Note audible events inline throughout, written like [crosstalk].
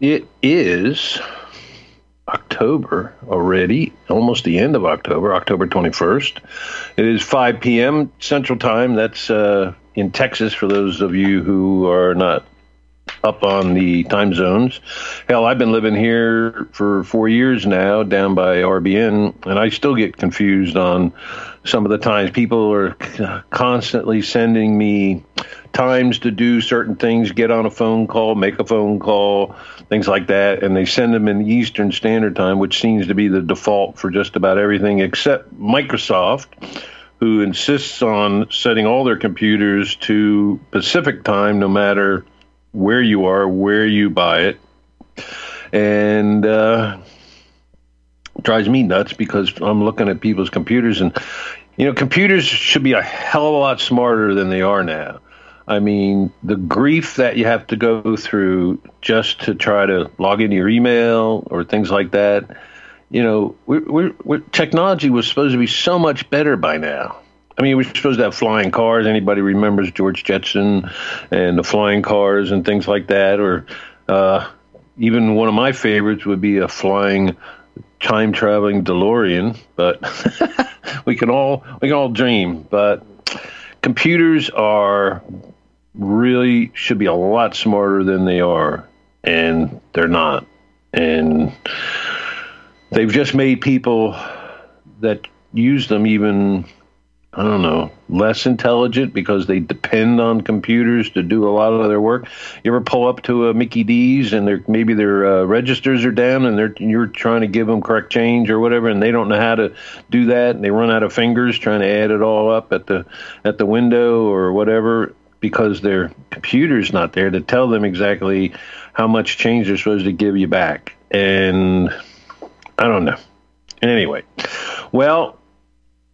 It is October already, almost the end of October, October 21st. It is 5 p.m. Central Time. That's uh, in Texas for those of you who are not up on the time zones. Hell, I've been living here for four years now down by RBN, and I still get confused on some of the times. People are constantly sending me times to do certain things, get on a phone call, make a phone call, things like that, and they send them in Eastern Standard Time, which seems to be the default for just about everything except Microsoft who insists on setting all their computers to Pacific time, no matter where you are, where you buy it, and uh, drives me nuts because I'm looking at people's computers and you know computers should be a hell of a lot smarter than they are now. I mean, the grief that you have to go through just to try to log into your email or things like that. You know, we're, we're, we're, technology was supposed to be so much better by now. I mean, we're supposed to have flying cars. Anybody remembers George Jetson and the flying cars and things like that? Or uh, even one of my favorites would be a flying time traveling DeLorean. But [laughs] we can all we can all dream. But computers are really should be a lot smarter than they are, and they're not. And they've just made people that use them even I don't know, less intelligent because they depend on computers to do a lot of their work. You ever pull up to a Mickey D's and their maybe their uh, registers are down and they're you're trying to give them correct change or whatever, and they don't know how to do that, and they run out of fingers trying to add it all up at the at the window or whatever because their computer's not there to tell them exactly how much change they're supposed to give you back. And I don't know. Anyway, well,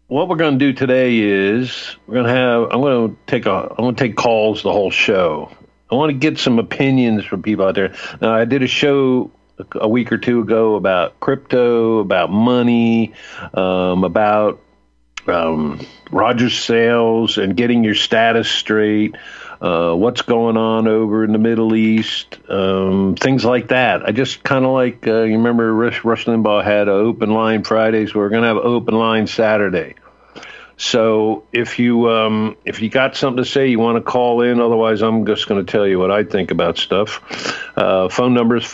what we're going to do today is we're going to have I'm going to take a I'm going to take calls the whole show. I want to get some opinions from people out there. Now, I did a show a week or two ago about crypto, about money, um, about um, Roger Sayles and getting your status straight. Uh, what's going on over in the Middle East, um, things like that. I just kind of like, uh, you remember Rush, Rush Limbaugh had an open line Fridays. We're going to have open line Saturday. So if you um, if you got something to say, you want to call in. Otherwise, I'm just going to tell you what I think about stuff. Uh, phone number is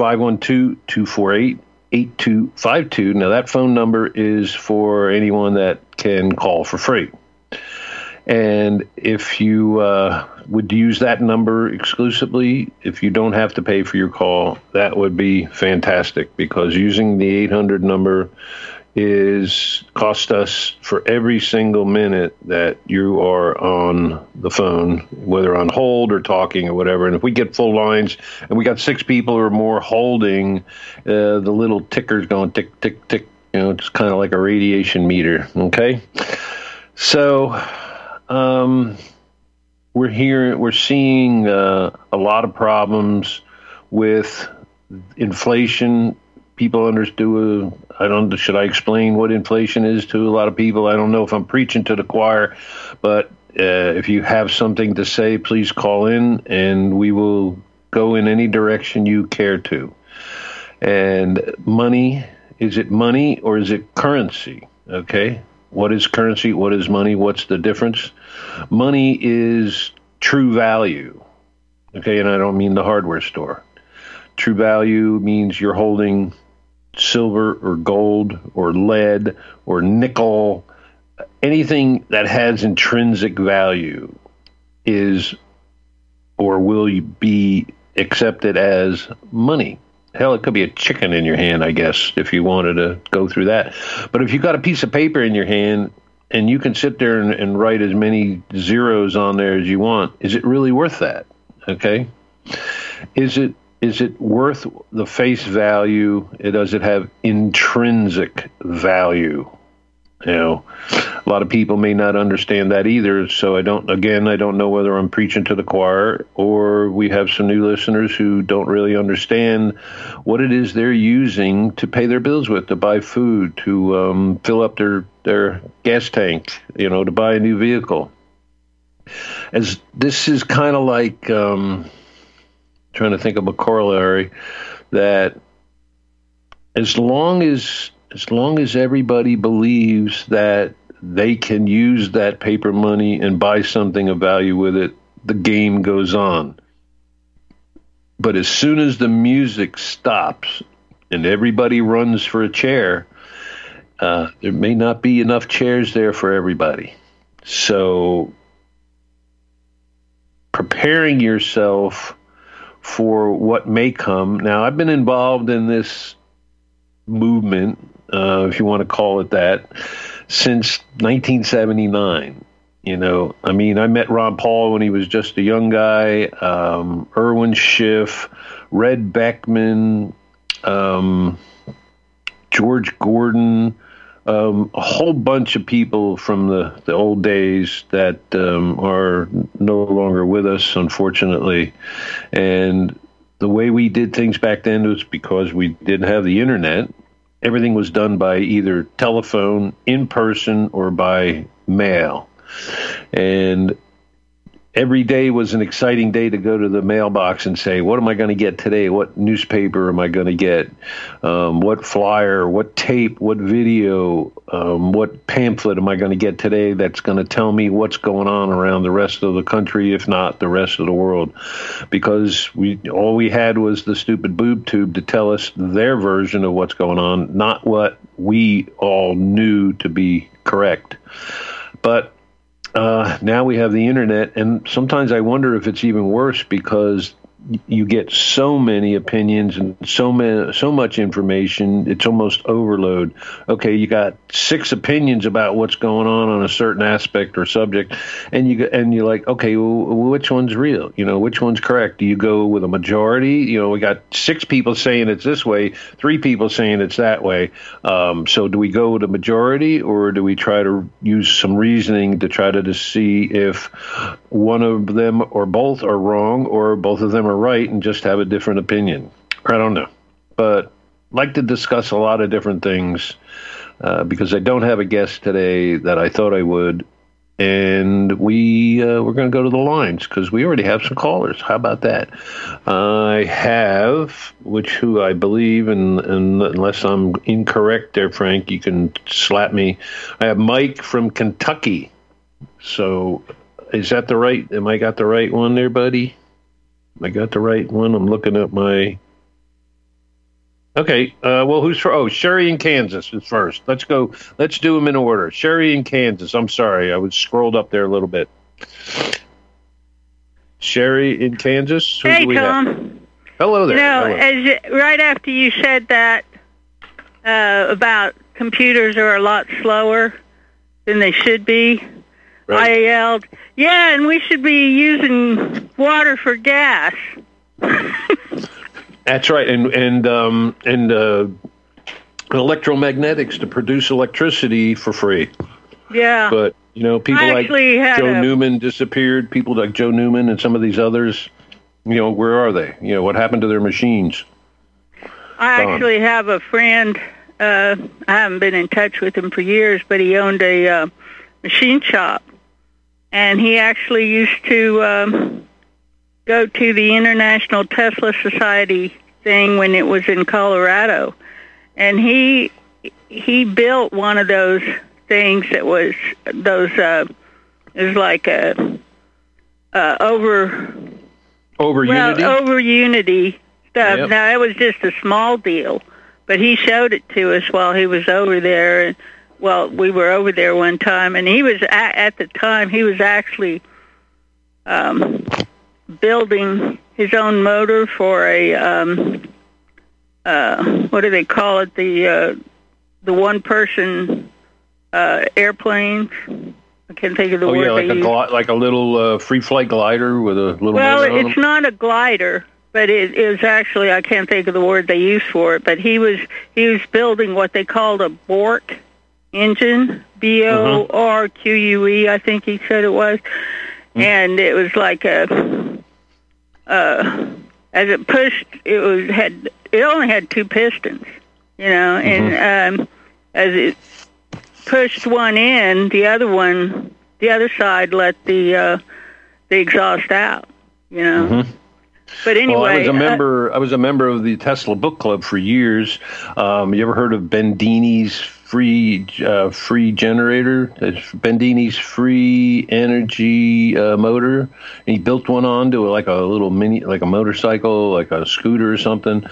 512-248-8252. Now that phone number is for anyone that can call for free. And if you uh, would use that number exclusively, if you don't have to pay for your call, that would be fantastic because using the 800 number is cost us for every single minute that you are on the phone, whether on hold or talking or whatever. And if we get full lines and we got six people or more holding, uh, the little ticker's going tick, tick, tick. You know, it's kind of like a radiation meter. Okay. So, um, we're hearing, we're seeing uh, a lot of problems with inflation. People understand. I don't. Should I explain what inflation is to a lot of people? I don't know if I'm preaching to the choir, but uh, if you have something to say, please call in, and we will go in any direction you care to. And money is it money or is it currency? Okay, what is currency? What is money? What's the difference? Money is true value. Okay, and I don't mean the hardware store. True value means you're holding silver or gold or lead or nickel, anything that has intrinsic value is or will be accepted as money. Hell, it could be a chicken in your hand, I guess, if you wanted to go through that. But if you got a piece of paper in your hand and you can sit there and, and write as many zeros on there as you want, is it really worth that? Okay. Is it is it worth the face value? Does it have intrinsic value? You know, a lot of people may not understand that either. So I don't, again, I don't know whether I'm preaching to the choir or we have some new listeners who don't really understand what it is they're using to pay their bills with, to buy food, to um, fill up their, their gas tank, you know, to buy a new vehicle. as this is kind of like um, trying to think of a corollary that as long as as long as everybody believes that they can use that paper money and buy something of value with it, the game goes on. But as soon as the music stops and everybody runs for a chair, uh, there may not be enough chairs there for everybody. So, preparing yourself for what may come. Now, I've been involved in this movement, uh, if you want to call it that, since 1979. You know, I mean, I met Ron Paul when he was just a young guy, um, Irwin Schiff, Red Beckman, um, George Gordon, um, a whole bunch of people from the, the old days that um, are no longer with us, unfortunately. And the way we did things back then was because we didn't have the internet. Everything was done by either telephone, in person, or by mail. And every day was an exciting day to go to the mailbox and say, "What am I going to get today? What newspaper am I going to get? Um, what flyer? What tape? What video? Um, what pamphlet am I going to get today? That's going to tell me what's going on around the rest of the country, if not the rest of the world?" Because we all we had was the stupid boob tube to tell us their version of what's going on, not what we all knew to be correct. But uh, now we have the internet, and sometimes I wonder if it's even worse because you get so many opinions and so many so much information it's almost overload. Okay you got six opinions about what's going on on a certain aspect or subject and you and you're like okay well, which one's real? You know which one's correct? Do you go with a majority? You know we got six people saying it's this way three people saying it's that way. Um, so do we go with a majority or do we try to use some reasoning to try to, to see if one of them or both are wrong or both of them are right and just have a different opinion. I don't know, but like to discuss a lot of different things uh, because I don't have a guest today that I thought I would, and we uh, we're going to go to the lines because we already have some callers. How about that? I have, which who I believe, and, and unless I'm incorrect there, Frank, you can slap me. I have Mike from Kentucky. So, is that the right? Am I got the right one there, buddy? I got the right one. I'm looking at my. Okay. Uh, well, who's for? Oh, Sherry in Kansas is first. Let's go. Let's do them in order. Sherry in Kansas. I'm sorry, I was scrolled up there a little bit. Sherry in Kansas. Who hey, Tom. Have? Hello there. Know, Hello. as right after you said that uh, about computers are a lot slower than they should be, Right. I yelled, "Yeah, and we should be using water for gas." [laughs] That's right, and and um, and uh, electromagnetics to produce electricity for free. Yeah, but you know, people like Joe a... Newman disappeared. People like Joe Newman and some of these others. You know, where are they? You know, what happened to their machines? I Gone. actually have a friend. Uh, I haven't been in touch with him for years, but he owned a uh, machine shop and he actually used to um, go to the International Tesla Society thing when it was in Colorado, and he he built one of those things that was those uh, it was like a uh, over over well, unity over unity stuff. Yep. Now it was just a small deal, but he showed it to us while he was over there. And, well, we were over there one time, and he was at, at the time he was actually um, building his own motor for a um, uh, what do they call it? The uh, the one person uh, airplanes. I can't think of the oh, word. yeah, like a gl- like a little uh, free flight glider with a little. Well, it's not a glider, but it is actually I can't think of the word they use for it. But he was he was building what they called a Bork engine, B O R Q U E, I think he said it was, mm-hmm. and it was like a, uh, as it pushed, it was had it only had two pistons, you know, and mm-hmm. um, as it pushed one in, the other one the other side let the uh, the exhaust out. You know. Mm-hmm. But anyway, well, I was a member. Uh, I was a member of the Tesla Book Club for years. Um, you ever heard of Bedini's free uh, free generator? It's Bedini's free energy uh, motor. And he built one onto like a little mini, like a motorcycle, like a scooter or something.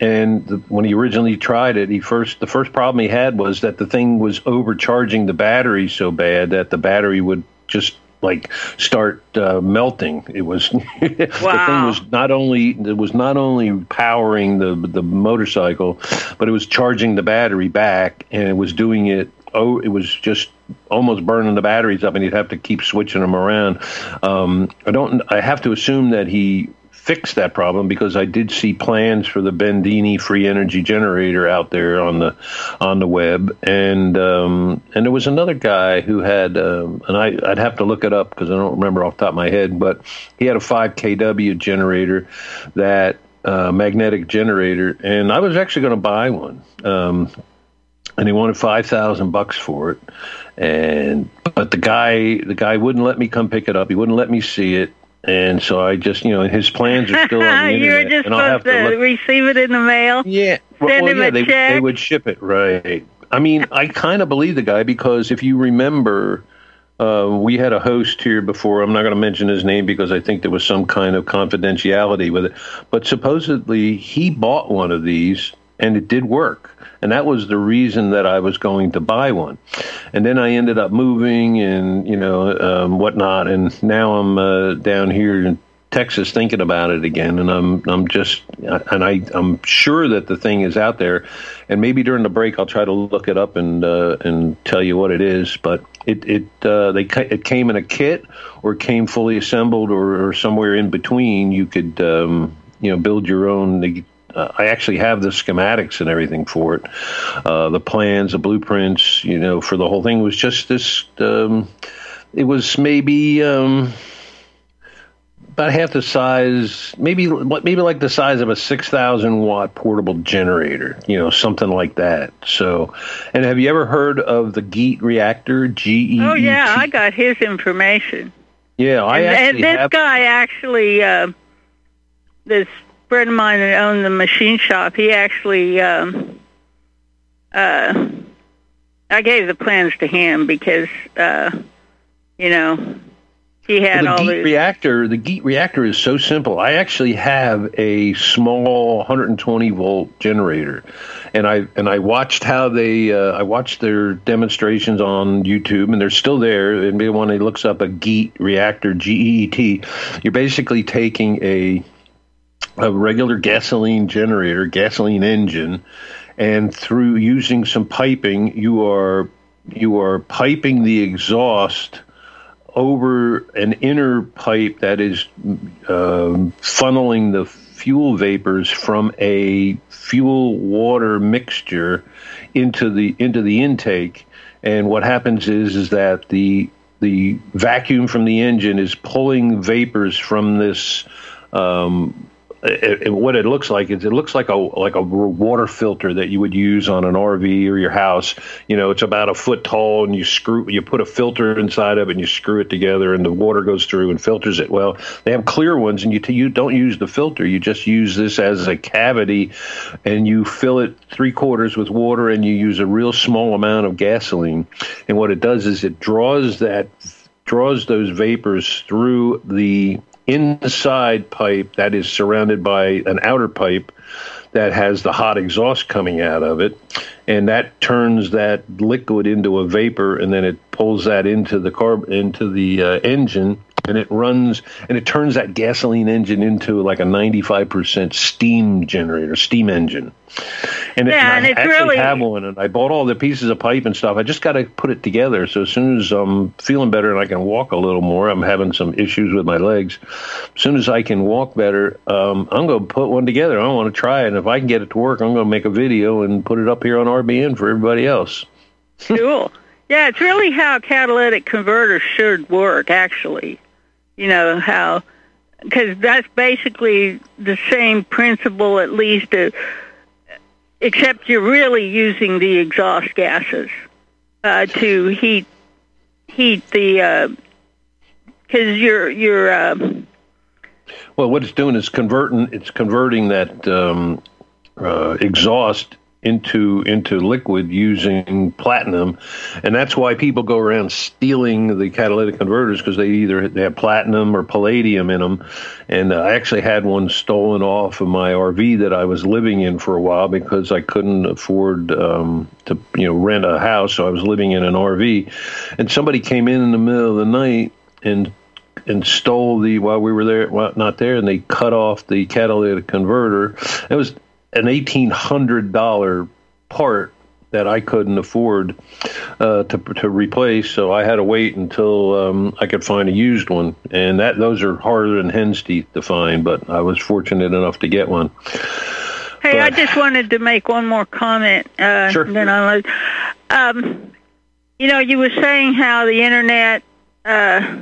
And the, when he originally tried it, he first the first problem he had was that the thing was overcharging the battery so bad that the battery would just like start uh, melting. It was wow. [laughs] the thing was not only it was not only powering the the motorcycle, but it was charging the battery back, and it was doing it. Oh, it was just almost burning the batteries up, and you'd have to keep switching them around. Um, I don't. I have to assume that he fix that problem because I did see plans for the Bedini free energy generator out there on the on the web, and um, and there was another guy who had, um, and I, I'd have to look it up because I don't remember off the top of my head, but he had a 5 kW generator that uh, magnetic generator, and I was actually going to buy one. Um, and he wanted five thousand bucks for it, and but the guy the guy wouldn't let me come pick it up. He wouldn't let me see it. And so I just, you know, his plans are still on the [laughs] internet. You're just supposed to, to receive it in the mail. Yeah, send well, him yeah, a they, check. they would ship it, right? I mean, I kind of believe the guy because if you remember, uh, we had a host here before. I'm not going to mention his name because I think there was some kind of confidentiality with it. But supposedly he bought one of these and it did work and that was the reason that I was going to buy one. And then I ended up moving and you know um, whatnot, and now I'm uh, down here in Texas thinking about it again, and I'm I'm just and I I'm sure that the thing is out there, and maybe during the break I'll try to look it up and uh, and tell you what it is. But it it uh, they it came in a kit or came fully assembled or, or somewhere in between. You could um, you know build your own uh, I actually have the schematics and everything for it, uh, the plans, the blueprints, you know, for the whole thing. It was just this. Um, it was maybe um, about half the size, maybe maybe like the size of a six thousand watt portable generator, you know, something like that. So, and have you ever heard of the GEET reactor? G E. Oh yeah, I got his information. Yeah, I and, actually and this have... guy actually, uh, this friend of mine that owned the machine shop, he actually, um, uh, I gave the plans to him because, uh, you know, he had well, the all GEET reactor. The GEET reactor is so simple. I actually have a small 120 volt generator, and I and I watched how they. Uh, I watched their demonstrations on YouTube, and they're still there. And when he looks up a GEET reactor, G E E T, you're basically taking a a regular gasoline generator, gasoline engine, and through using some piping, you are you are piping the exhaust over an inner pipe that is um, funneling the fuel vapors from a fuel water mixture into the into the intake. And what happens is is that the the vacuum from the engine is pulling vapors from this um, it, it, what it looks like is it looks like a like a water filter that you would use on an RV or your house. You know, it's about a foot tall, and you screw you put a filter inside of it, and you screw it together, and the water goes through and filters it. Well, they have clear ones, and you t- you don't use the filter. You just use this as a cavity, and you fill it three quarters with water, and you use a real small amount of gasoline. And what it does is it draws that draws those vapors through the inside pipe that is surrounded by an outer pipe that has the hot exhaust coming out of it and that turns that liquid into a vapor and then it pulls that into the carb into the uh, engine and it runs and it turns that gasoline engine into like a 95% steam generator, steam engine. And, yeah, and, and I actually really... have one, and I bought all the pieces of pipe and stuff. I just got to put it together. So as soon as I'm feeling better and I can walk a little more, I'm having some issues with my legs. As soon as I can walk better, um, I'm going to put one together. I want to try it. And if I can get it to work, I'm going to make a video and put it up here on RBN for everybody else. [laughs] cool. Yeah, it's really how catalytic converters should work, actually you know how because that's basically the same principle at least uh, except you're really using the exhaust gases uh, to heat heat the because uh, you're you're. Uh, well, what it's doing is converting. It's converting that um, uh, exhaust into into liquid using platinum, and that's why people go around stealing the catalytic converters because they either they have platinum or palladium in them. And uh, I actually had one stolen off of my RV that I was living in for a while because I couldn't afford um, to you know rent a house, so I was living in an RV, and somebody came in in the middle of the night and and stole the while we were there, well, not there, and they cut off the catalytic converter. It was an eighteen hundred dollar part that I couldn't afford uh, to to replace, so I had to wait until um, I could find a used one, and that those are harder than hen's teeth to find. But I was fortunate enough to get one. Hey, but, I just wanted to make one more comment. Uh, sure. Then I, um, you know, you were saying how the internet uh,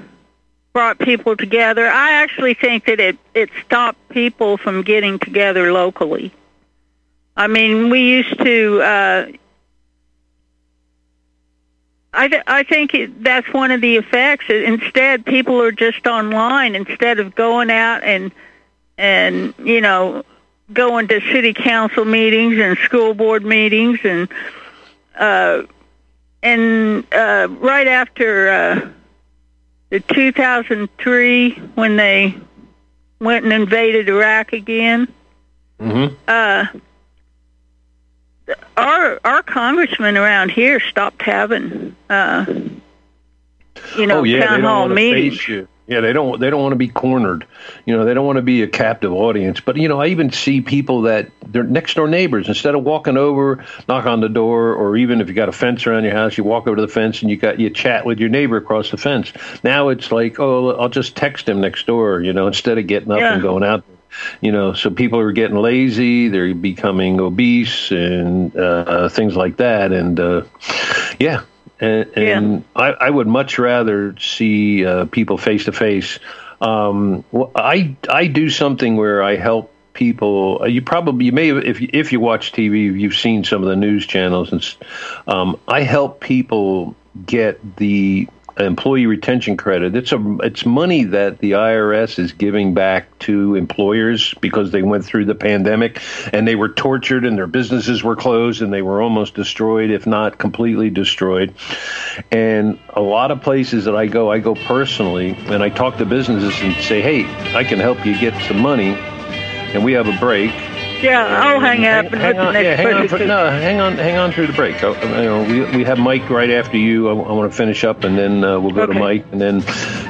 brought people together. I actually think that it it stopped people from getting together locally. I mean, we used to. Uh, I th- I think it, that's one of the effects. Instead, people are just online instead of going out and and you know going to city council meetings and school board meetings and uh, and uh, right after uh, the 2003 when they went and invaded Iraq again. Mm-hmm. Uh, our our congressmen around here stopped having uh, you know oh, yeah, town hall meetings. Yeah, they don't they don't want to be cornered. You know, they don't want to be a captive audience. But you know, I even see people that they're next door neighbors. Instead of walking over, knock on the door, or even if you got a fence around your house, you walk over to the fence and you got you chat with your neighbor across the fence. Now it's like, oh, I'll just text him next door. You know, instead of getting up yeah. and going out you know, so people are getting lazy, they're becoming obese, and uh, things like that. And uh, yeah, and, and yeah. I, I, would much rather see uh, people face to face. I I do something where I help people. Uh, you probably you may have, if if you watch TV, you've seen some of the news channels, and um, I help people get the employee retention credit. It's a it's money that the IRS is giving back to employers because they went through the pandemic and they were tortured and their businesses were closed and they were almost destroyed, if not completely destroyed. And a lot of places that I go, I go personally and I talk to businesses and say, "Hey, I can help you get some money." And we have a break yeah, I'll hang up and hang on, yeah, hang on for, no, hang on, hang on through the break. I, you know, we we have Mike right after you. I, I want to finish up, and then uh, we'll go okay. to Mike, and then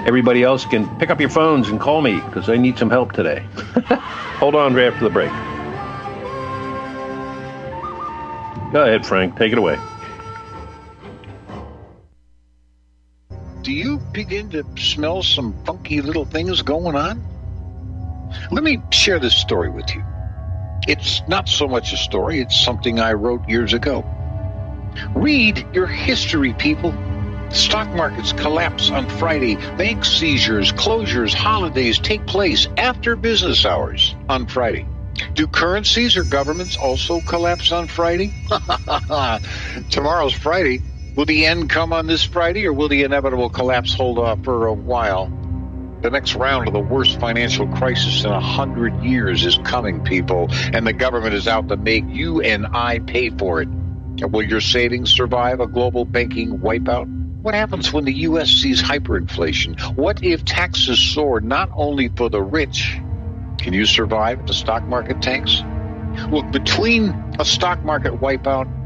everybody else can pick up your phones and call me because I need some help today. [laughs] Hold on right after the break. Go ahead, Frank. Take it away. Do you begin to smell some funky little things going on? Let me share this story with you. It's not so much a story, it's something I wrote years ago. Read your history, people. Stock markets collapse on Friday. Bank seizures, closures, holidays take place after business hours on Friday. Do currencies or governments also collapse on Friday? [laughs] Tomorrow's Friday. Will the end come on this Friday or will the inevitable collapse hold off for a while? The next round of the worst financial crisis in a hundred years is coming, people, and the government is out to make you and I pay for it. Will your savings survive a global banking wipeout? What happens when the U.S. sees hyperinflation? What if taxes soar not only for the rich? Can you survive if the stock market tanks? Look, between a stock market wipeout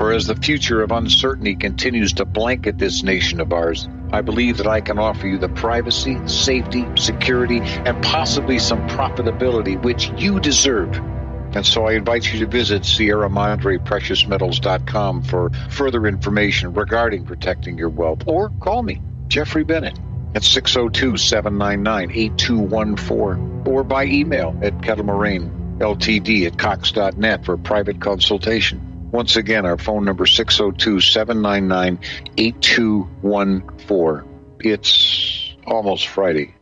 For as the future of uncertainty continues to blanket this nation of ours, I believe that I can offer you the privacy, safety, security, and possibly some profitability which you deserve. And so I invite you to visit Sierra Madre Precious Metals.com for further information regarding protecting your wealth or call me, Jeffrey Bennett. at 602 799 8214 or by email at kettlemarine at cox.net for private consultation. Once again, our phone number 602 799 8214. It's almost Friday.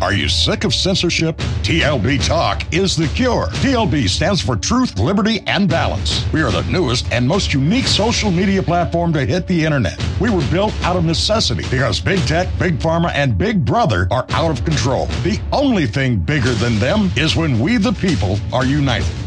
Are you sick of censorship? TLB Talk is the cure. TLB stands for Truth, Liberty, and Balance. We are the newest and most unique social media platform to hit the internet. We were built out of necessity because big tech, big pharma, and big brother are out of control. The only thing bigger than them is when we, the people, are united.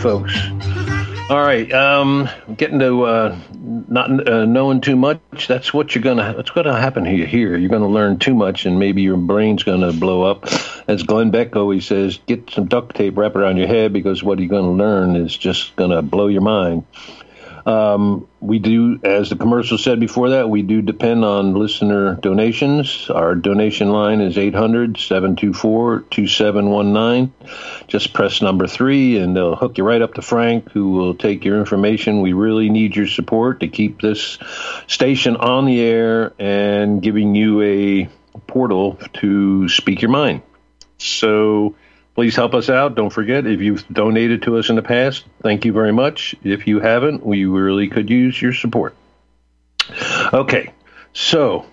folks. All right, um, getting to uh, not uh, knowing too much. That's what you're gonna. That's gonna happen here. Here, you're gonna learn too much, and maybe your brain's gonna blow up. As Glenn Beck always says, get some duct tape, wrap around your head, because what you're gonna learn is just gonna blow your mind. Um, we do, as the commercial said before that, we do depend on listener donations. Our donation line is 800 724 2719. Just press number three and they'll hook you right up to Frank, who will take your information. We really need your support to keep this station on the air and giving you a portal to speak your mind. So, Please help us out. Don't forget, if you've donated to us in the past, thank you very much. If you haven't, we really could use your support. Okay, so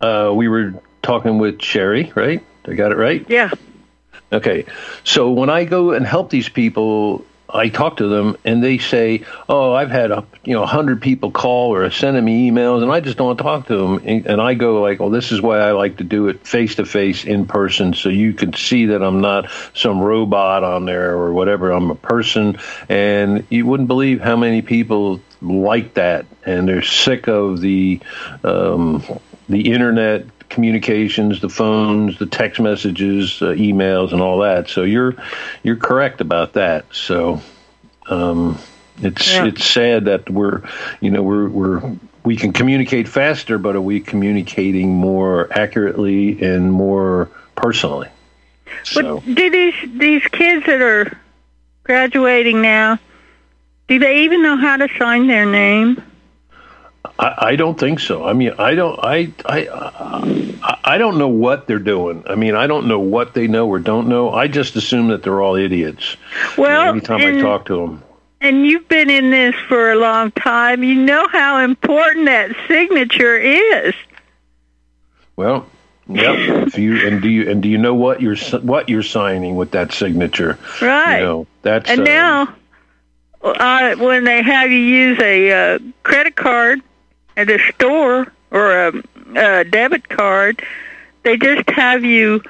uh, we were talking with Sherry, right? I got it right? Yeah. Okay, so when I go and help these people, I talk to them and they say, "Oh, I've had a you know hundred people call or send me emails, and I just don't talk to them." And, and I go like, "Well, this is why I like to do it face to face in person, so you can see that I'm not some robot on there or whatever. I'm a person." And you wouldn't believe how many people like that, and they're sick of the um, the internet communications, the phones, the text messages, uh, emails, and all that. So you're you're correct about that. So um, it's yeah. it's sad that we're you know we're we're we can communicate faster, but are we communicating more accurately and more personally? So. But do these these kids that are graduating now, do they even know how to sign their name? I, I, don't think so. I mean, I don't. I, I I don't know what they're doing. I mean, I don't know what they know or don't know. I just assume that they're all idiots. Well, you know, anytime and, I talk to them. And you've been in this for a long time. You know how important that signature is. Well, Yep. if you and do you and do you know what you're what you're signing with that signature? Right. You know, that's and uh, now uh, when they have you use a uh, credit card at a store or a, a debit card, they just have you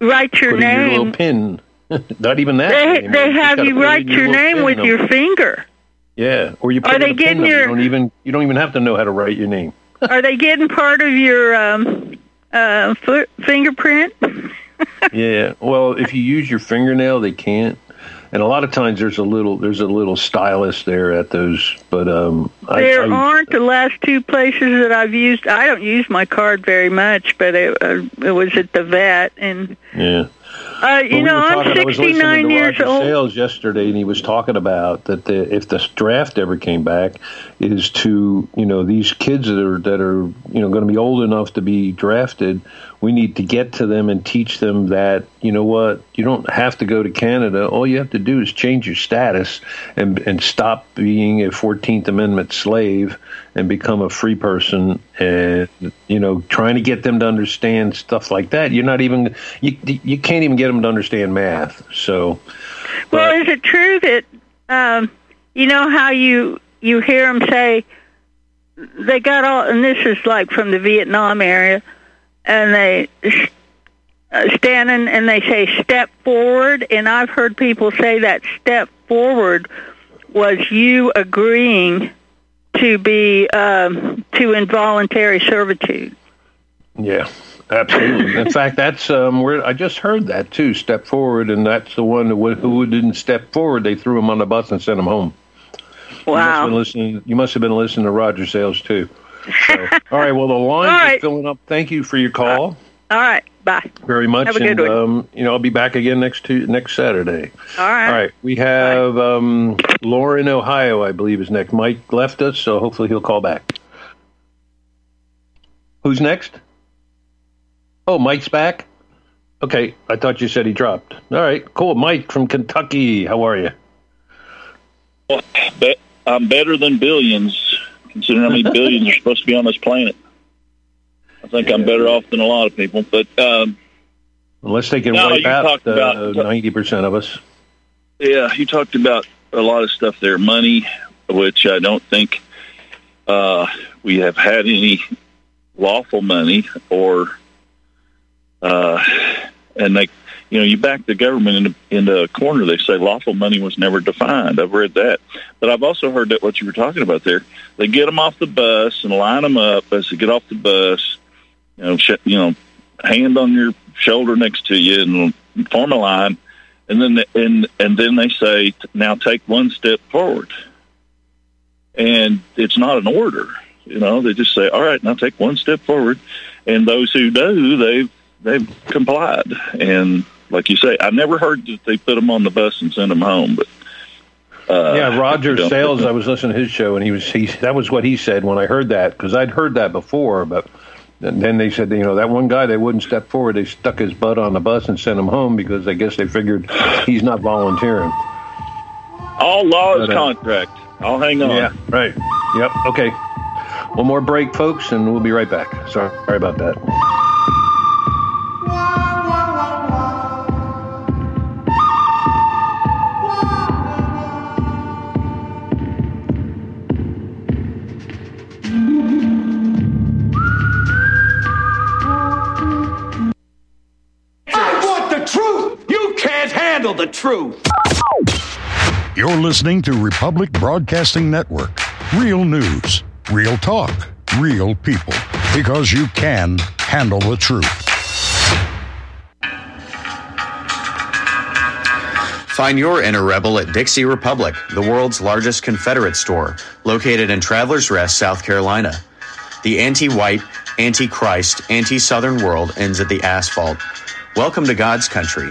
write your put name. Your little pin. [laughs] Not even that. They they have you, you write your, your name with your finger. Yeah, or you put Are they getting your? You don't even you don't even have to know how to write your name. [laughs] Are they getting part of your um, uh, foot fingerprint? [laughs] yeah. Well, if you use your fingernail, they can't and a lot of times there's a little there's a little stylus there at those but um there I, I, aren't the last two places that i've used. I don't use my card very much but it, uh, it was at the vet and yeah Uh, you Well, we know, I'm talking- I was listening 69 to years Roger old. Sayles yesterday, and he was talking about that the, if the draft ever came back, is to you know these kids that are that are you know going to be old enough to be drafted. We need to get to them and teach them that you know what you don't have to go to Canada. All you have to do is change your status and and stop being a Fourteenth Amendment slave and become a free person. And you know, trying to get them to understand stuff like that. You're not even you you can't even get them to understand math. So. Well, but- is it true that um, you know how you you hear them say they got all, and this is like from the Vietnam area, and they uh, standing and they say step forward, and I've heard people say that step forward was you agreeing to be um, to involuntary servitude. Yeah, absolutely. In fact, that's um, where I just heard that too. Step forward, and that's the one who, who didn't step forward. They threw him on the bus and sent him home. Wow. You must have been listening. You must have been listening to Roger Sayles too. So, [laughs] all right. Well, the line All are right. filling up. Thank you for your call All right. Bye. very much. Have a good and one. um, you know, I'll be back again next tu- next Saturday. All right. All right. We have um, Laura in Ohio, I believe, is next. Mike left us, so hopefully he'll call back. Who's next? Oh, Mike's back? Okay. I thought you said he dropped. All right. Cool. Mike from Kentucky. How are you? Be- I'm better than billions, considering how many [laughs] billions are supposed to be on this planet. I think I'm better off than a lot of people. But um, Unless they can No, wipe out talked uh, 90% of us. yeah, you talked about a lot of stuff there. Money, which I don't think uh, we have had any lawful money, or uh, and they, you know, you back the government into, into a corner. They say lawful money was never defined. I've read that, but I've also heard that what you were talking about there. They get them off the bus and line them up as they get off the bus. You know, sh- you know, hand on your shoulder next to you and form a line and then and and then they say now take one step forward and it's not an order you know they just say all right now take one step forward and those who do they've they've complied and like you say i never heard that they put them on the bus and sent them home but uh, yeah, Roger Sayles. I was listening to his show, and he was he. That was what he said when I heard that because I'd heard that before, but and then they said, you know, that one guy they wouldn't step forward. They stuck his butt on the bus and sent him home because I guess they figured he's not volunteering. all law is But, uh, contract i'll hang on Yeah, right. Yep. Okay. One more break, folks, and we'll be right back. Sorry, sorry about that. Can't handle the truth. You're listening to Republic Broadcasting Network. Real news, real talk, real people. Because you can handle the truth. Find your inner rebel at Dixie Republic, the world's largest Confederate store, located in Travelers Rest, South Carolina. The anti white, anti Christ, anti Southern world ends at the asphalt. Welcome to God's country.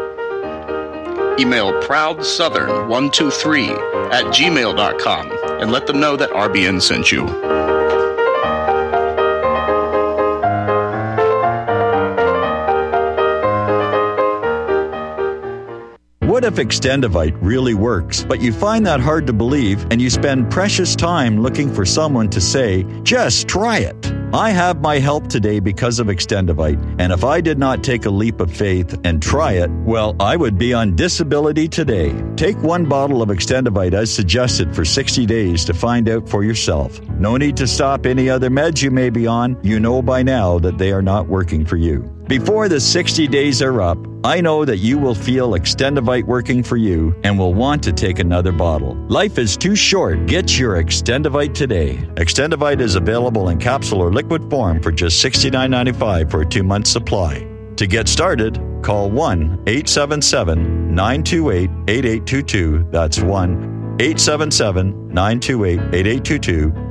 Email ProudSouthern123 at gmail.com and let them know that RBN sent you. What if Extendivite really works, but you find that hard to believe and you spend precious time looking for someone to say, just try it? I have my help today because of Extendivite, and if I did not take a leap of faith and try it, well, I would be on disability today. Take one bottle of Extendivite as suggested for 60 days to find out for yourself. No need to stop any other meds you may be on. You know by now that they are not working for you. Before the 60 days are up, I know that you will feel Extendivite working for you and will want to take another bottle. Life is too short. Get your Extendivite today. Extendivite is available in capsule or liquid form for just $69.95 for a two month supply. To get started, call 1 877 928 8822. That's 1 877 928 8822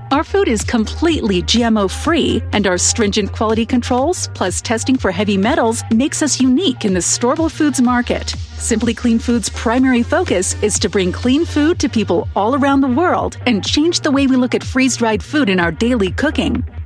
Our food is completely GMO free, and our stringent quality controls, plus testing for heavy metals, makes us unique in the storable foods market. Simply Clean Foods' primary focus is to bring clean food to people all around the world and change the way we look at freeze dried food in our daily cooking.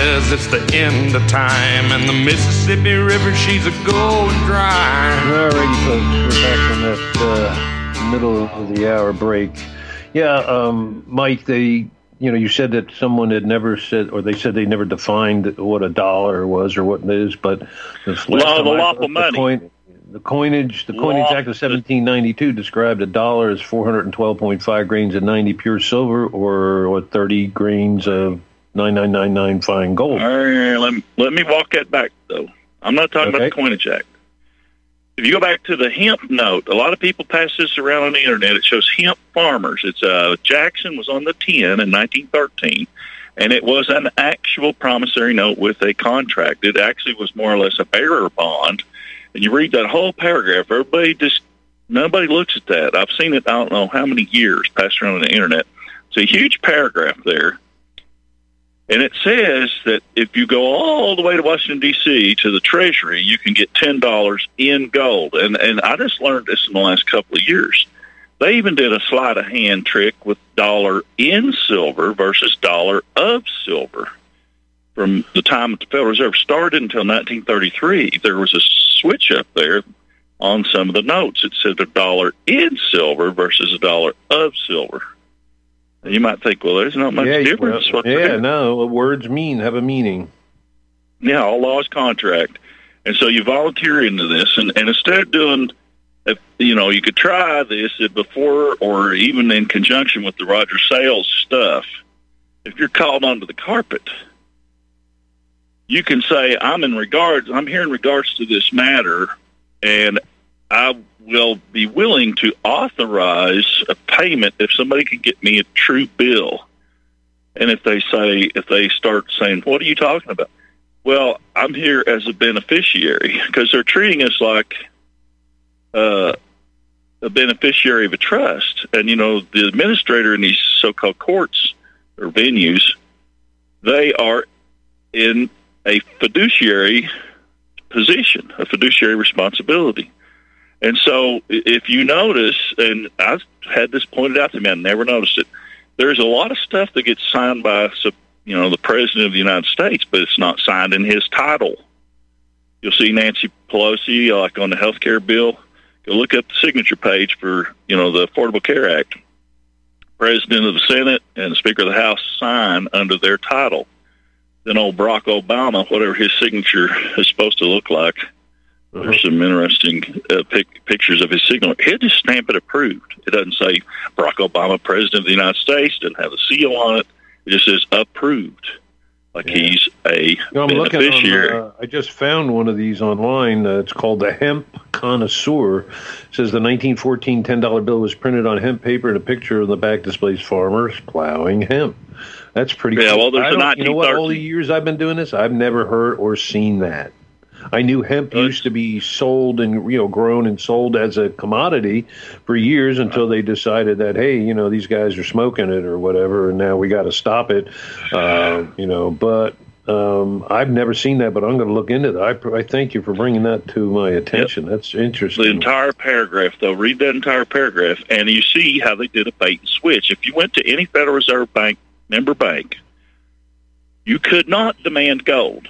Says it's the end of time, and the Mississippi River, she's a going dry. Alrighty, folks, we're back from that uh, middle of the hour break. Yeah, um, Mike, they, you know, you said that someone had never said, or they said they never defined what a dollar was or what it is, but this last Law of the I lawful money. The, coin, the coinage, the Coinage Law- Act of 1792 described a dollar as 412.5 grains of 90 pure silver, or what 30 grains of 9999 fine gold. All right, let me, let me walk that back, though. I'm not talking about the Coinage Act. If you go back to the hemp note, a lot of people pass this around on the internet. It shows hemp farmers. It's uh, Jackson was on the 10 in 1913, and it was an actual promissory note with a contract. It actually was more or less a bearer bond. And you read that whole paragraph, everybody just nobody looks at that. I've seen it. I don't know how many years passed around on the internet. It's a huge paragraph there. And it says that if you go all the way to Washington D.C. to the Treasury, you can get ten dollars in gold. And and I just learned this in the last couple of years. They even did a sleight of hand trick with dollar in silver versus dollar of silver. From the time the Federal Reserve started until 1933, there was a switch up there on some of the notes. It said a dollar in silver versus a dollar of silver. You might think, well, there's not much yeah, difference. well, yeah, no, words mean have a meaning. Yeah, all law is contract. And so you volunteer into this, and, and instead of doing, if, you know, you could try this before or even in conjunction with the Roger Sayles stuff. If you're called onto the carpet, you can say, I'm in regards, I'm here in regards to this matter, and I will be willing to authorize a payment if somebody can get me a true bill. And if they say, if they start saying, what are you talking about? Well, I'm here as a beneficiary because they're treating us like uh, a beneficiary of a trust. And, you know, the administrator in these so called courts or venues, they are in a fiduciary position, a fiduciary responsibility. And so if you notice, and I've had this pointed out to me, I never noticed it, there's a lot of stuff that gets signed by you know the president of the United States, but it's not signed in his title. You'll see Nancy Pelosi uh, like on the health care bill. Go look up the signature page for you know the Affordable Care Act. President of the Senate and the Speaker of the House sign under their title. Then old Barack Obama, whatever his signature is supposed to look like, there's some interesting uh, pic- pictures of his signature. He'll just stamp it approved. It doesn't say Barack Obama, President of the United States, doesn't have a seal on it. It just says approved, like he's a You know, beneficiary. on, uh, I just found one of these online. Uh, it's called the Hemp connoisseur says the 1914 $10 bill was printed on hemp paper and a picture on the back displays farmers plowing hemp. That's pretty Yeah, cool. well, there's I a don't- you know what? All the years I've been doing this, I've never heard or seen that. I knew hemp used to be sold and you know grown and sold as a commodity for years until they decided that hey you know these guys are smoking it or whatever and now we got to stop it uh, you know. But um, I've never seen that but I'm going to look into that. I, I thank you for bringing that to my attention. That's interesting. The entire paragraph, though, read that entire paragraph, and you see how they did a bait and switch. If you went to any Federal Reserve Bank member bank, you could not demand gold.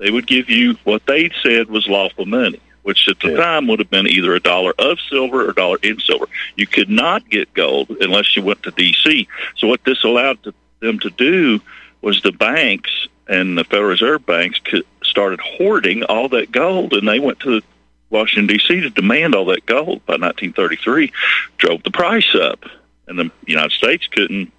They would give you what they said was lawful money, which at the time would have been either a dollar of silver or a dollar in silver. You could not get gold unless you went to D.C. So what this allowed to, them to do was the banks and the Federal Reserve banks could, started hoarding all that gold, and they went to Washington D.C. to demand all that gold by 1933, drove the price up, and the United States couldn't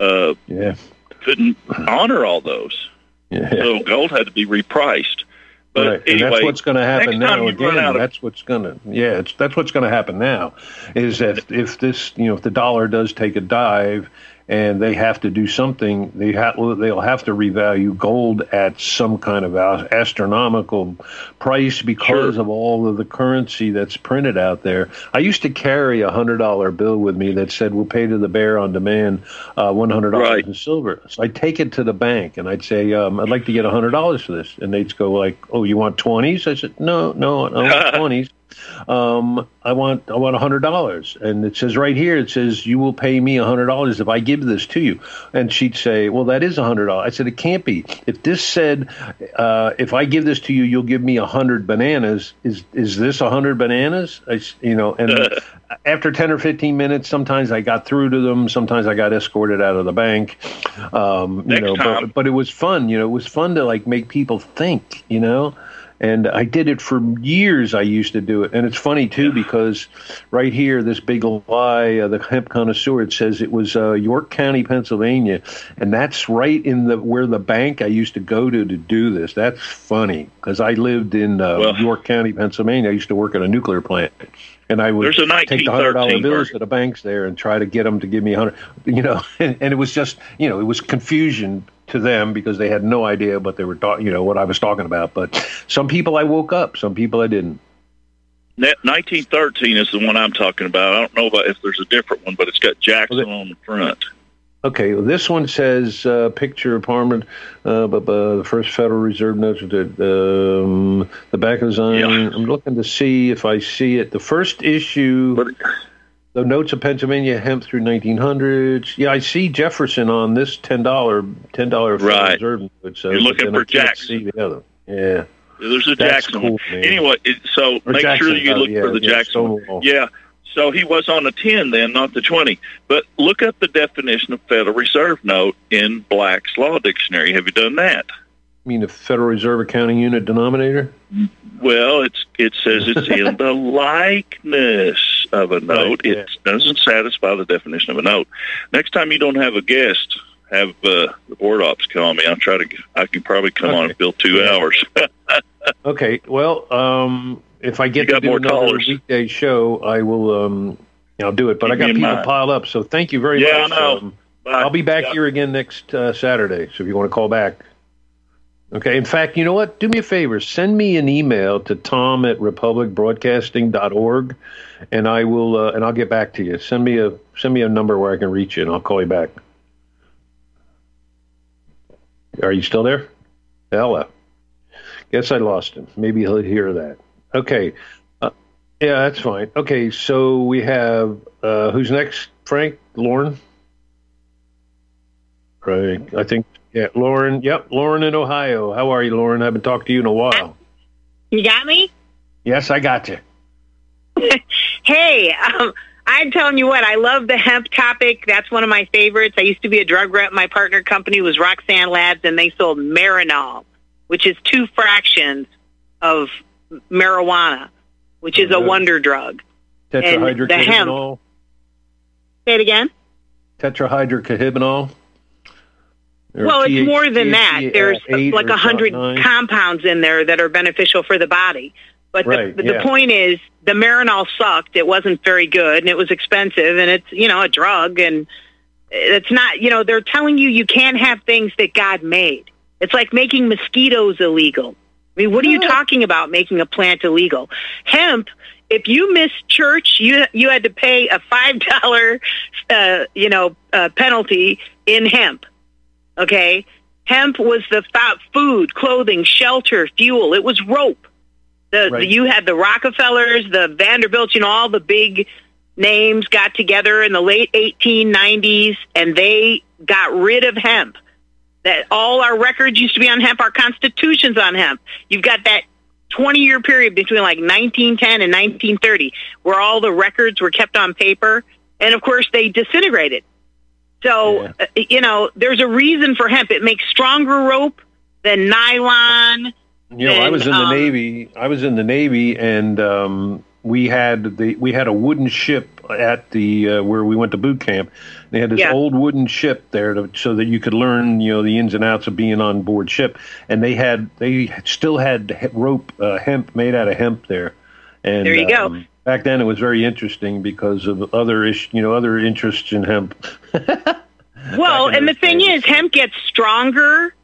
uh, yeah couldn't honor all those. Yeah. So gold had to be repriced. But right. anyway, and that's what's going to happen now again. of- That's what's going to yeah. It's that's what's going to happen now. Is that if this you know if the dollar does take a dive and they have to do something, they have they'll have to revalue gold at some kind of astronomical price because of all of the currency that's printed out there. I used to carry a hundred dollar bill with me that said "We'll pay to the bear on demand, uh, one hundred dollars Right. in silver." So I'd take it to the bank and I'd say, um, "I'd like to get a hundred dollars for this," and they'd go like, "Oh, you want 20s? I said, "No, no, I want [laughs] twenties. Um, I want I want a hundred dollars." And it says right here, it says you will pay me a hundred dollars if I give this to you. And she'd say, "Well, that is a hundred dollars." I said, "It can't be. If this said, uh, if I give this to you, you'll give me a hundred bananas. Is is this a hundred bananas?" I, you know, and [laughs] after 10 or 15 minutes sometimes i got through to them sometimes i got escorted out of the bank um, you Next know time. but, but it was fun you know it was fun to like make people think you know and i did it for years i used to do it. And it's funny too because right here this big lie uh, the hemp connoisseur it says it was uh, york county pennsylvania. And that's right in the where the bank i used to go to to do this. That's funny because i lived in uh, Well- york county pennsylvania. I used to work at a nuclear plant. And I would take the hundred dollar 1913 bills to the banks there and try to get them to give me a hundred, you know, [laughs] and, and it was just, you know, it was confusion to them because they had no idea what they were talking, you know, what I was talking about. But some people I woke up, some people I didn't. 1913 is the one I'm talking about. I don't know about if there's a different one, but it's got Jackson on the front. Okay, well, this one says uh, picture apartment, uh, but uh, the first Federal Reserve notes that um, the back of the design. I'm looking to see if I see it. The first issue, the notes of Pennsylvania hemp through 1900s. Yeah, I see Jefferson on this ten dollar ten dollar Federal Right. Reserve note. So, You're looking for Jackson. See the other. Yeah. There's a That's Jackson cool, Anyway, it, so Or make Jackson, sure you oh, look uh, yeah, for the yeah, Jackson. Yeah. So he was on the 10 then, not the 20. But look up the definition of Federal Reserve note in Black's Law Dictionary. Have you done that? Mean the Federal Reserve accounting unit denominator. Well, it's it says it's in the [laughs] likeness of a note. yeah. It doesn't satisfy the definition of a note. Next time you don't have a guest, have uh, the board ops call me. I'll try to. I can probably come on and fill two Yeah. hours. [laughs] Okay. Well, um, if I get You to do another callers. weekday show, I will. Um, I'll do it. But I got people mind. piled up, so thank you very Yeah, much. I know. Um, I'll be back Yeah. here again next uh, Saturday. So if you want to call back. Okay. In fact, you know what? Do me a favor. Send me an email to tom at republicbroadcasting.org, and I will. Uh, and I'll get back to you. Send me a send me a number where I can reach you, and I'll call you back. Are you still there? Ella. Guess I lost him. Maybe he'll hear that. Okay. Uh, yeah, that's fine. Okay, so we have uh, who's next? Frank, Lauren. Right. I think. Yeah, Lauren. Yep, Lauren in Ohio. How are you, Lauren? I haven't talked to you in a while. You got me? Yes, I got you. [laughs] Hey, um, I'm telling you what, I love the hemp topic. That's one of my favorites. I used to be a drug rep. My partner company was Roxane Labs, and they sold Marinol, which is two fractions of marijuana, which is a wonder drug. And the hemp. Tetrahydrocannabinol. Say it again. Tetrahydrocannabinol. Well, it's TH more than that. There's like a hundred compounds in there that are beneficial for the body. But Right, the, yeah. the point is, the Marinol sucked. It wasn't very good, and it was expensive, and it's you know a drug, and it's not. You know, they're telling you you can't have things that God made. It's like making mosquitoes illegal. I mean, what are you talking about making a plant illegal? Hemp. If you missed church, you you had to pay a five dollar, uh, you know, uh, penalty in hemp. Okay, hemp was the food, clothing, shelter, fuel. It was rope. The, Right. the you had the Rockefellers, the Vanderbilts, you know, all the big names got together in the late 1890s, and they got rid of hemp. That all our records used to be on hemp, our constitution's on hemp. You've got that 20 year period between like 1910 and 1930 where all the records were kept on paper, and of course they disintegrated. So, uh, you know, there's a reason for hemp. It makes stronger rope than nylon. You know, I was in the um, Navy. I was in the Navy, and um, we had the we had a wooden ship at the uh, where we went to boot camp. They had this Yeah. old wooden ship there, to, so that you could learn, you know, the ins and outs of being on board ship. And they had they still had rope uh, hemp made out of hemp there. And There you go. Back then, it was very interesting because of other ish, you know, other interests in hemp. [laughs] Well, and the thing is, hemp gets stronger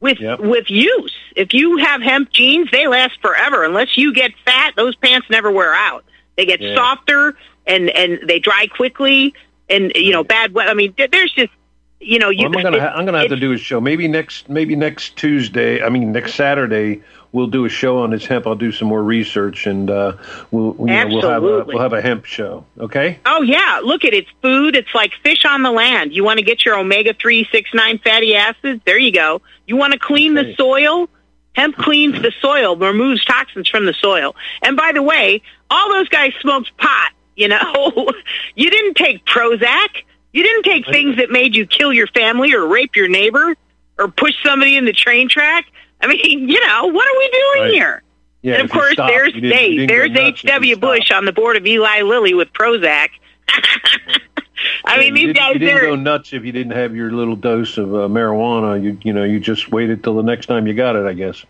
with Yep. with use. If you have hemp jeans, they last forever. Unless you get fat, those pants never wear out. They get Yeah. softer and and they dry quickly. And you know, bad weather. I mean, there's just you know, you. Well, I'm gonna it- ha- I'm gonna have to do a show. Maybe next maybe next Tuesday. I mean next Saturday we'll do a show on this hemp. I'll do some more research and uh, we'll you know, we'll have a we'll have a hemp show. Okay. Oh yeah, look at it's food. It's like fish on the land. You want to get your omega three, six, nine fatty acids. There you go. You want to clean the soil. Hemp cleans the soil, removes toxins from the soil. And by the way, all those guys smoked pot. You know, [laughs] you didn't take Prozac. You didn't take things that made you kill your family or rape your neighbor or push somebody in the train track. I mean, you know, what are we doing Right. here? Yeah, and of course, stop, there's Dave. There's nuts if you H.W. Bush on the board of Eli Lilly with Prozac. [laughs] I mean, you these guys, you didn't go nuts if you didn't have your little dose of uh, marijuana. You you know you just waited till the next time you got it. I guess.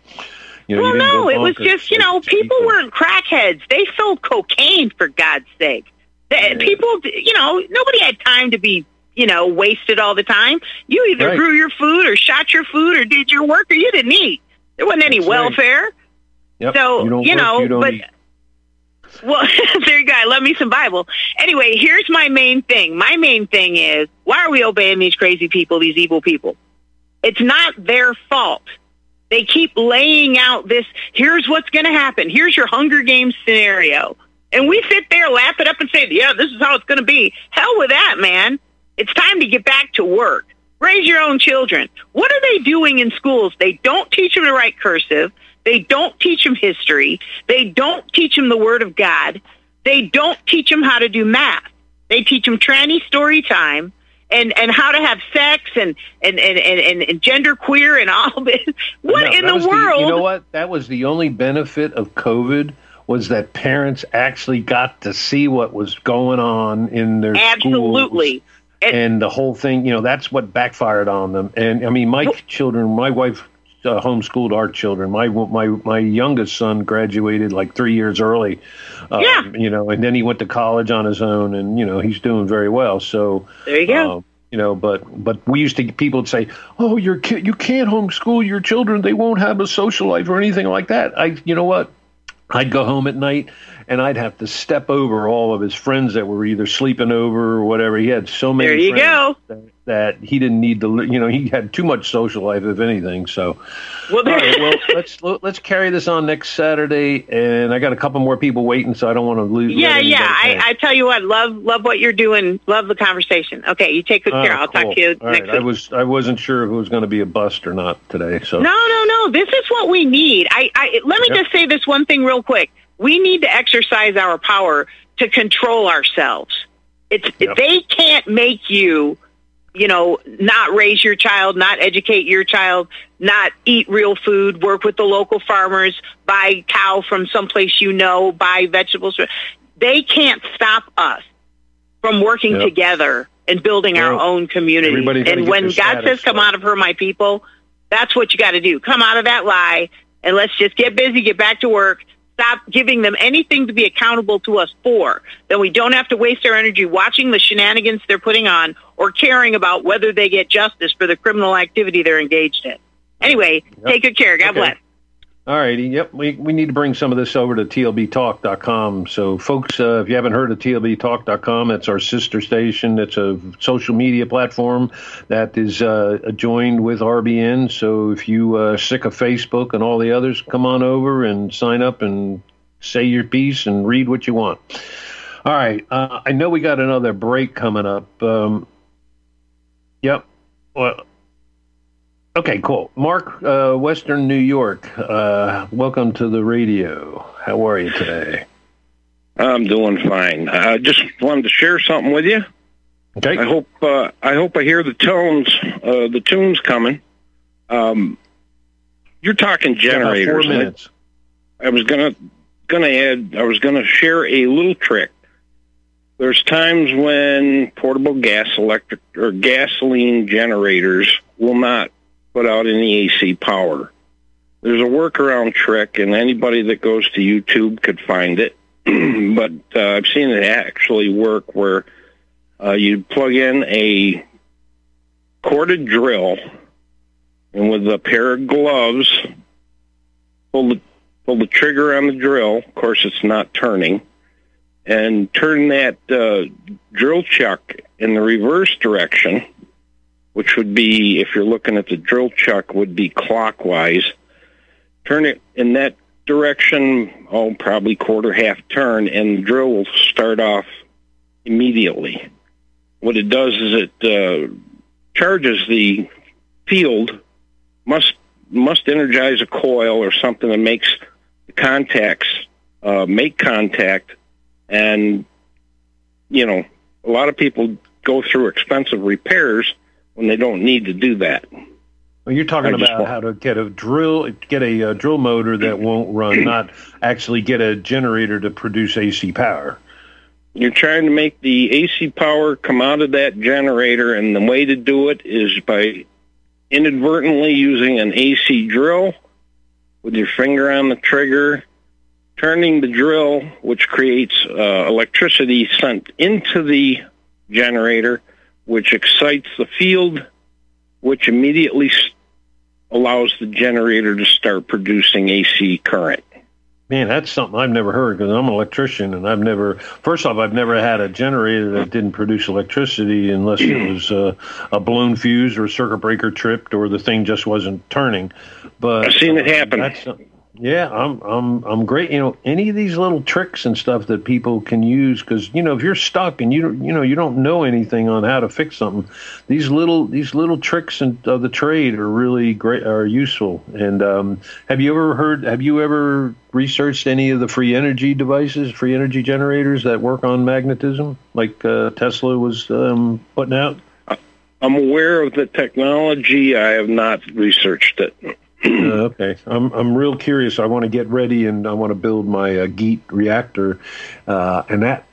You know, well, no, it was just you know people weren't crackheads. They sold cocaine for God's sake. The, People, you know, nobody had time to be you know wasted all the time. You either Right. grew your food or shot your food or did your work or you didn't eat. There wasn't any That's right. welfare. Yep. So you, you work, know, you don't but eat. well, [laughs] there you go. I love me some Bible. Anyway, here's my main thing. My main thing is why are we obeying these crazy people, these evil people? It's not their fault. They keep laying out this. Here's what's going to happen. Here's your Hunger Games scenario, and we sit there, laugh it up, and say, "Yeah, this is how it's going to be." Hell with that, man. It's time to get back to work. Raise your own children. What are they doing in schools? They don't teach them to write cursive. They don't teach them history. They don't teach them the Word of God. They don't teach them how to do math. They teach them tranny story time and, and how to have sex and, and, and, and, and gender queer and all this. [laughs] What No, in the world? you know what? That was the only benefit of COVID was that parents actually got to see what was going on in their schools. Absolutely. schools. And the whole thing, you know, that's what backfired on them. And I mean, my children, my wife uh, homeschooled our children. My my my youngest son graduated like three years early. Um, Yeah. You know, and then he went to college on his own, and you know, he's doing very well. So There you go. um, you know, but but we used to people would say, "Oh, your kid, you can't homeschool your children; they won't have a social life or anything like that." I, you know what? I'd go home at night and I'd have to step over all of his friends that were either sleeping over or whatever. He had so many. There you friends That, that he didn't need to. You know, he had too much social life, if anything. So, Well, right, well, [laughs] let's let's carry this on next Saturday, and I got a couple more people waiting, so I don't want to lose. yeah, yeah. I, I tell you what, love love what you're doing. Love the conversation. Okay, you take good Oh, care. I'll cool. talk to you All next right. week. I was I wasn't sure if it was going to be a bust or not today. So No, no, no. This is what we need. I, I let me Yep. just say this one thing real quick. We need to exercise our power to control ourselves. It's they can't make you, you know, not raise your child, not educate your child, not eat real food, work with the local farmers, buy cow from someplace you know, buy vegetables. They can't stop us from working Yep. together and building our own community. And when God says, "Come out of her, my people," that's what you got to do. Come out of that lie, and let's just get busy, get back to work, stop giving them anything to be accountable to us for. Then we don't have to waste our energy watching the shenanigans they're putting on or caring about whether they get justice for the criminal activity they're engaged in. Anyway, Yep. take good care. God Okay. bless. All righty. Yep. We, we need to bring some of this over to tlbtalk.com. So, folks, uh, if you haven't heard of tlbtalk.com, it's our sister station. It's a social media platform that is uh, joined with RBN. So, if you uh, sick of Facebook and all the others, come on over and sign up and say your piece and read what you want. All right. Uh, I know we got another break coming up. Um, yep. Well, Okay, cool. Mark, uh, Western New York, uh, welcome to the radio. How are you today? I'm doing fine. I just wanted to share something with you. Okay. I hope uh, I hope I hear the tones, uh, the tunes coming. Um, you're talking about Four generators. I- I was gonna gonna add. I was gonna share a little trick. There's times when portable gas electric or gasoline generators will not put out any AC power. There's a workaround trick, and anybody that goes to YouTube could find it. [clears throat] but uh, I've seen it actually work where uh, you plug in a corded drill, and with a pair of gloves, pull the pull the trigger on the drill. Of course, it's not turning, and turn that uh, drill chuck in the reverse direction, which would be if you're looking at the drill chuck would be clockwise. Turn it in that direction, oh, probably quarter half turn, and the drill will start off immediately. What it does is it uh, charges the field, must must energize a coil or something that makes the contacts uh, make contact, and you know a lot of people go through expensive repairs when they don't need to do that. Well, you're talking I about how to get a drill, get a uh, drill motor that won't run, [clears throat] not actually get a generator to produce AC power. You're trying to make the AC power come out of that generator, and the way to do it is by inadvertently using an AC drill with your finger on the trigger, turning the drill, which creates uh, electricity sent into the generator, which excites the field, which immediately s- allows the generator to start producing AC current. Man, that's something I've never heard because I'm an electrician and I've never, first off, I've never had a generator that didn't produce electricity unless it [clears throat] was uh, a blown fuse or a circuit breaker tripped or the thing just wasn't turning. But I've seen it uh, happen. Yeah, I'm I'm I'm great. You know, any of these little tricks and stuff that people can use because you know if you're stuck and you you know you don't know anything on how to fix something, these little these little tricks and of the trade are really great are useful. And um, have you ever heard? Have you ever researched any of the free energy devices, free energy generators that work on magnetism, like uh, Tesla was um, putting out? I'm aware of the technology. I have not researched it. Uh, okay, I'm I'm real curious. I want to get ready and I want to build my uh, Geet reactor, uh, and that,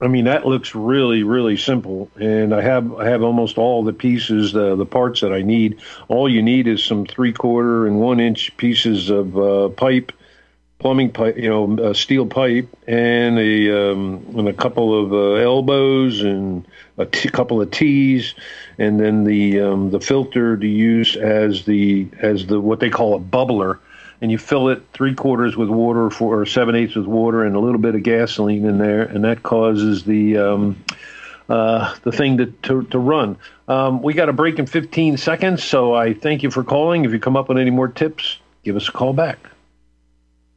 I mean, that looks really really simple. And I have I have almost all the pieces, the the parts that I need. All you need is some three quarter and one inch pieces of uh, pipe, plumbing pipe, you know, uh, steel pipe, and a um, and a couple of uh, elbows and a t- couple of T's, and then the um, the filter to use as the as the what they call a bubbler, and you fill it three quarters with water, four or seven eighths with water, and a little bit of gasoline in there, and that causes the um, uh, the thing to to, to run. Um, we got a break in 15 seconds, so I thank you for calling. If you come up with any more tips, give us a call back.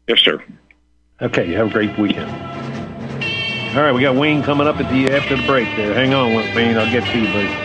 Yes, sir. Okay, you have a great weekend. All right, we got Wayne coming up at the after the break. There, hang on, Wayne. I'll get to you, buddy.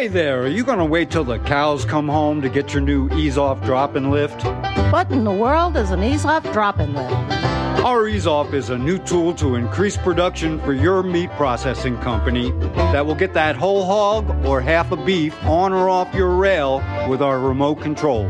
there, are you going to wait till the cows come home to get your new ease off drop and lift? What in the world is an ease off drop and lift? Our Ease Off is a new tool to increase production for your meat processing company that will get that whole hog or half a beef on or off your rail with our remote control.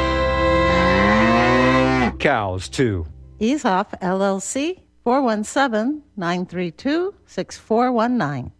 Cows, too. Easehoff LLC 417 932 6419.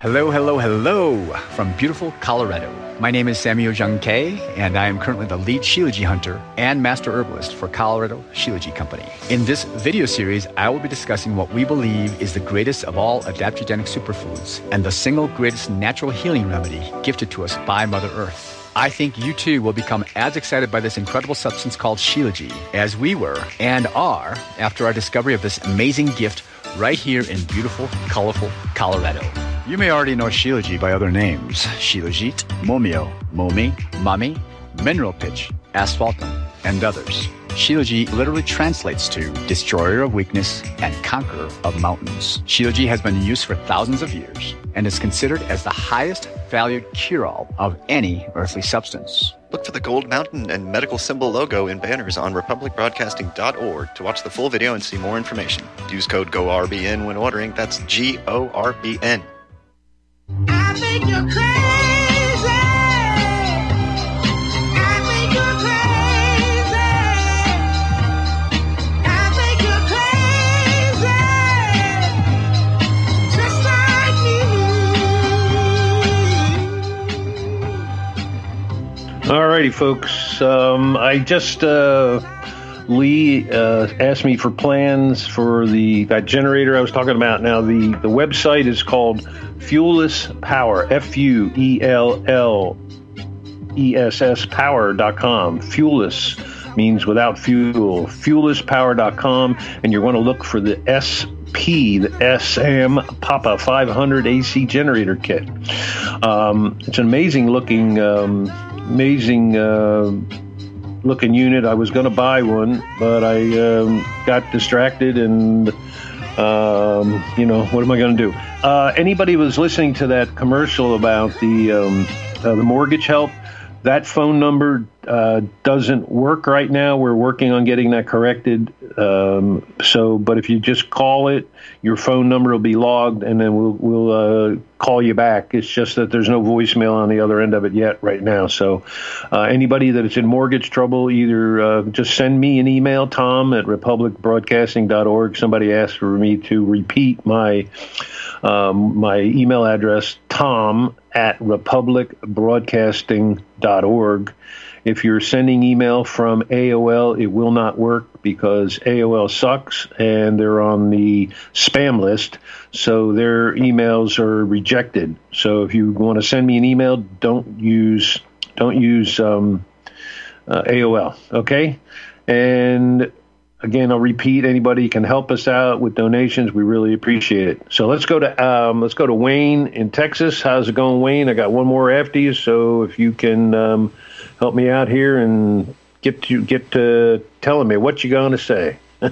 Hello, hello, hello from beautiful Colorado. My name is Samuel Jung Kei, and I am currently the lead Shilajit hunter and master herbalist for Colorado Shilajit Company. In this video series, I will be discussing what we believe is the greatest of all adaptogenic superfoods and the single greatest natural healing remedy gifted to us by Mother Earth. I think you too will become as excited by this incredible substance called Shilajit as we were and are after our discovery of this amazing gift right here in beautiful, colorful Colorado. You may already know Shilajit by other names Shilajit, Momio, Momi, Mami, Mineral Pitch, Asphaltum, and others. Shilajit literally translates to destroyer of weakness and conqueror of mountains. Shilajit has been in use for thousands of years and is considered as the highest valued cure all of any earthly substance. Look for the gold mountain and medical symbol logo in banners on republicbroadcasting.org to watch the full video and see more information. Use code GORBN when ordering. That's G O R B N. Alrighty, folks. Um, I just uh, Lee uh, asked me for plans for the that generator I was talking about. Now the the website is called Fuelless Power. F U E L L E S S Power.com. Fuelless means without fuel. Fuellesspower.com, and you're going to look for the SP, the SM Papa 500 AC generator kit. Um, it's an amazing looking, um, amazing. Uh, looking unit. I was going to buy one, but I um, got distracted and, um, you know, what am I going to do? Uh, anybody was listening to that commercial about the um, uh, the mortgage help? That phone number uh, doesn't work right now. We're working on getting that corrected. Um, so, but if you just call it, your phone number will be logged, and then we'll we'll uh, call you back. It's just that there's no voicemail on the other end of it yet right now. So, uh, anybody that is in mortgage trouble, either uh, just send me an email, Tom at republicbroadcasting.org. Somebody asked for me to repeat my um, my email address, Tom at republicbroadcasting.org. If you're sending email from AOL, it will not work because AOL sucks and they're on the spam list. So their emails are rejected. So if you want to send me an email, don't use don't use um, uh, AOL. Okay, and again, I'll repeat: anybody can help us out with donations. We really appreciate it. So let's go to um, let's go to Wayne in Texas. How's it going, Wayne? I got one more after you. So if you can um, help me out here and get to get to telling me what you're going to say. [laughs]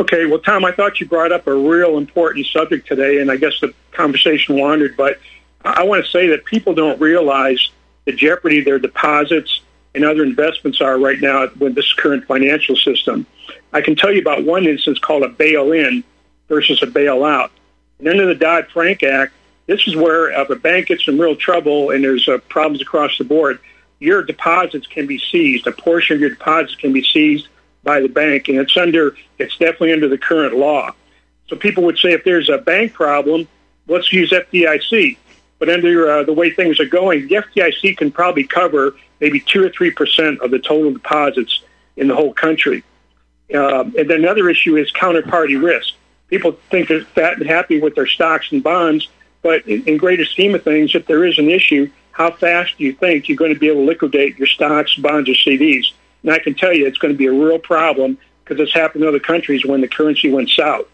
Okay, well, Tom, I thought you brought up a real important subject today, and I guess the conversation wandered, but I want to say that people don't realize the jeopardy their deposits and other investments are right now with this current financial system. I can tell you about one instance called a bail-in versus a bailout. And under the Dodd-Frank Act, this is where if a bank gets in real trouble and there's uh, problems across the board, your deposits can be seized. A portion of your deposits can be seized by the bank, and it's under it's definitely under the current law. So people would say if there's a bank problem, let's use FDIC. But under uh, the way things are going, the FDIC can probably cover maybe two or three percent of the total deposits in the whole country. Um, and then another issue is counterparty risk. People think they're fat and happy with their stocks and bonds, but in, in greater scheme of things, if there is an issue, how fast do you think you're going to be able to liquidate your stocks, bonds, or CDs? And I can tell you it's going to be a real problem because it's happened in other countries when the currency went south.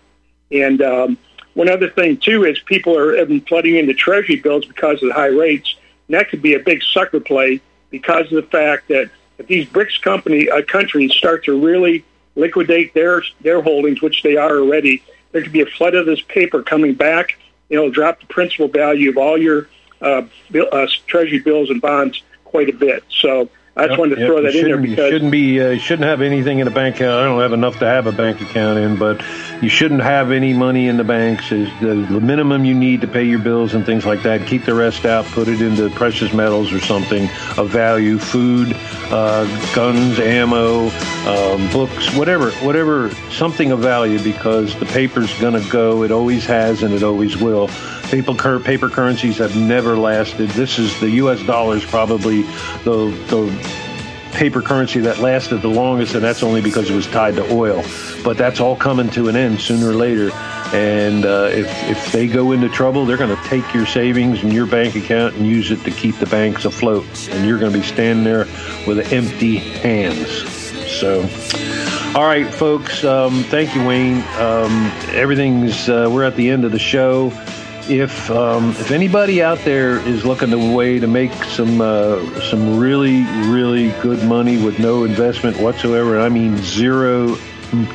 And um, one other thing, too, is people are flooding into treasury bills because of the high rates. And that could be a big sucker play because of the fact that if these BRICS company uh, countries start to really liquidate their their holdings, which they are already, there could be a flood of this paper coming back. It'll drop the principal value of all your uh, bill, uh, treasury bills and bonds quite a bit. So I just Yep, wanted to yep. throw that in there because you shouldn't be uh, you shouldn't have anything in a bank account. I don't have enough to have a bank account in, but you shouldn't have any money in the banks. Is the, the minimum you need to pay your bills and things like that. Keep the rest out. Put it into precious metals or something of value, food, uh, guns, ammo, um, books, whatever, whatever, something of value because the paper's going to go. It always has and it always will. Paper, paper currencies have never lasted. This is the U.S. dollar is probably the the paper currency that lasted the longest, and that's only because it was tied to oil. But that's all coming to an end sooner or later. And uh, if if they go into trouble, they're going to take your savings and your bank account and use it to keep the banks afloat. And you're going to be standing there with empty hands. So. All right, folks. Um, thank you, Wayne. Um, everything's. Uh, we're at the end of the show. If um, if anybody out there is looking a way to make some uh, some really really good money with no investment whatsoever, I mean zero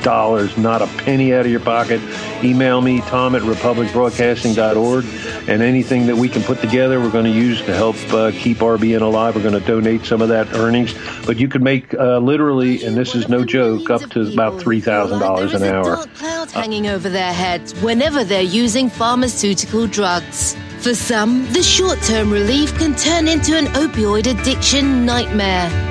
dollars, not a penny out of your pocket, email me tom at republicbroadcasting.org, and anything that we can put together, we're going to use to help uh, keep RBN alive. We're going to donate some of that earnings, but you could make uh, literally, and this is no joke, up to about three thousand dollars an hour. clouds hanging over their heads whenever they're using pharmaceutical drugs. For some, the short term relief can turn into an opioid addiction nightmare.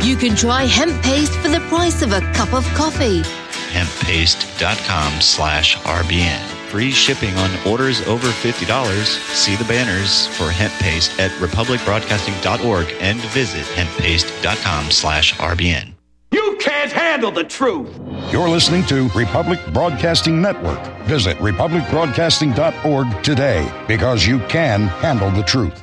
You can try hemp paste for the price of a cup of coffee. hemppaste.com slash RBN. Free shipping on orders over $50. See the banners for hemp paste at republicbroadcasting.org and visit hemppaste.com slash RBN. You can't handle the truth. You're listening to Republic Broadcasting Network. Visit republicbroadcasting.org today because you can handle the truth.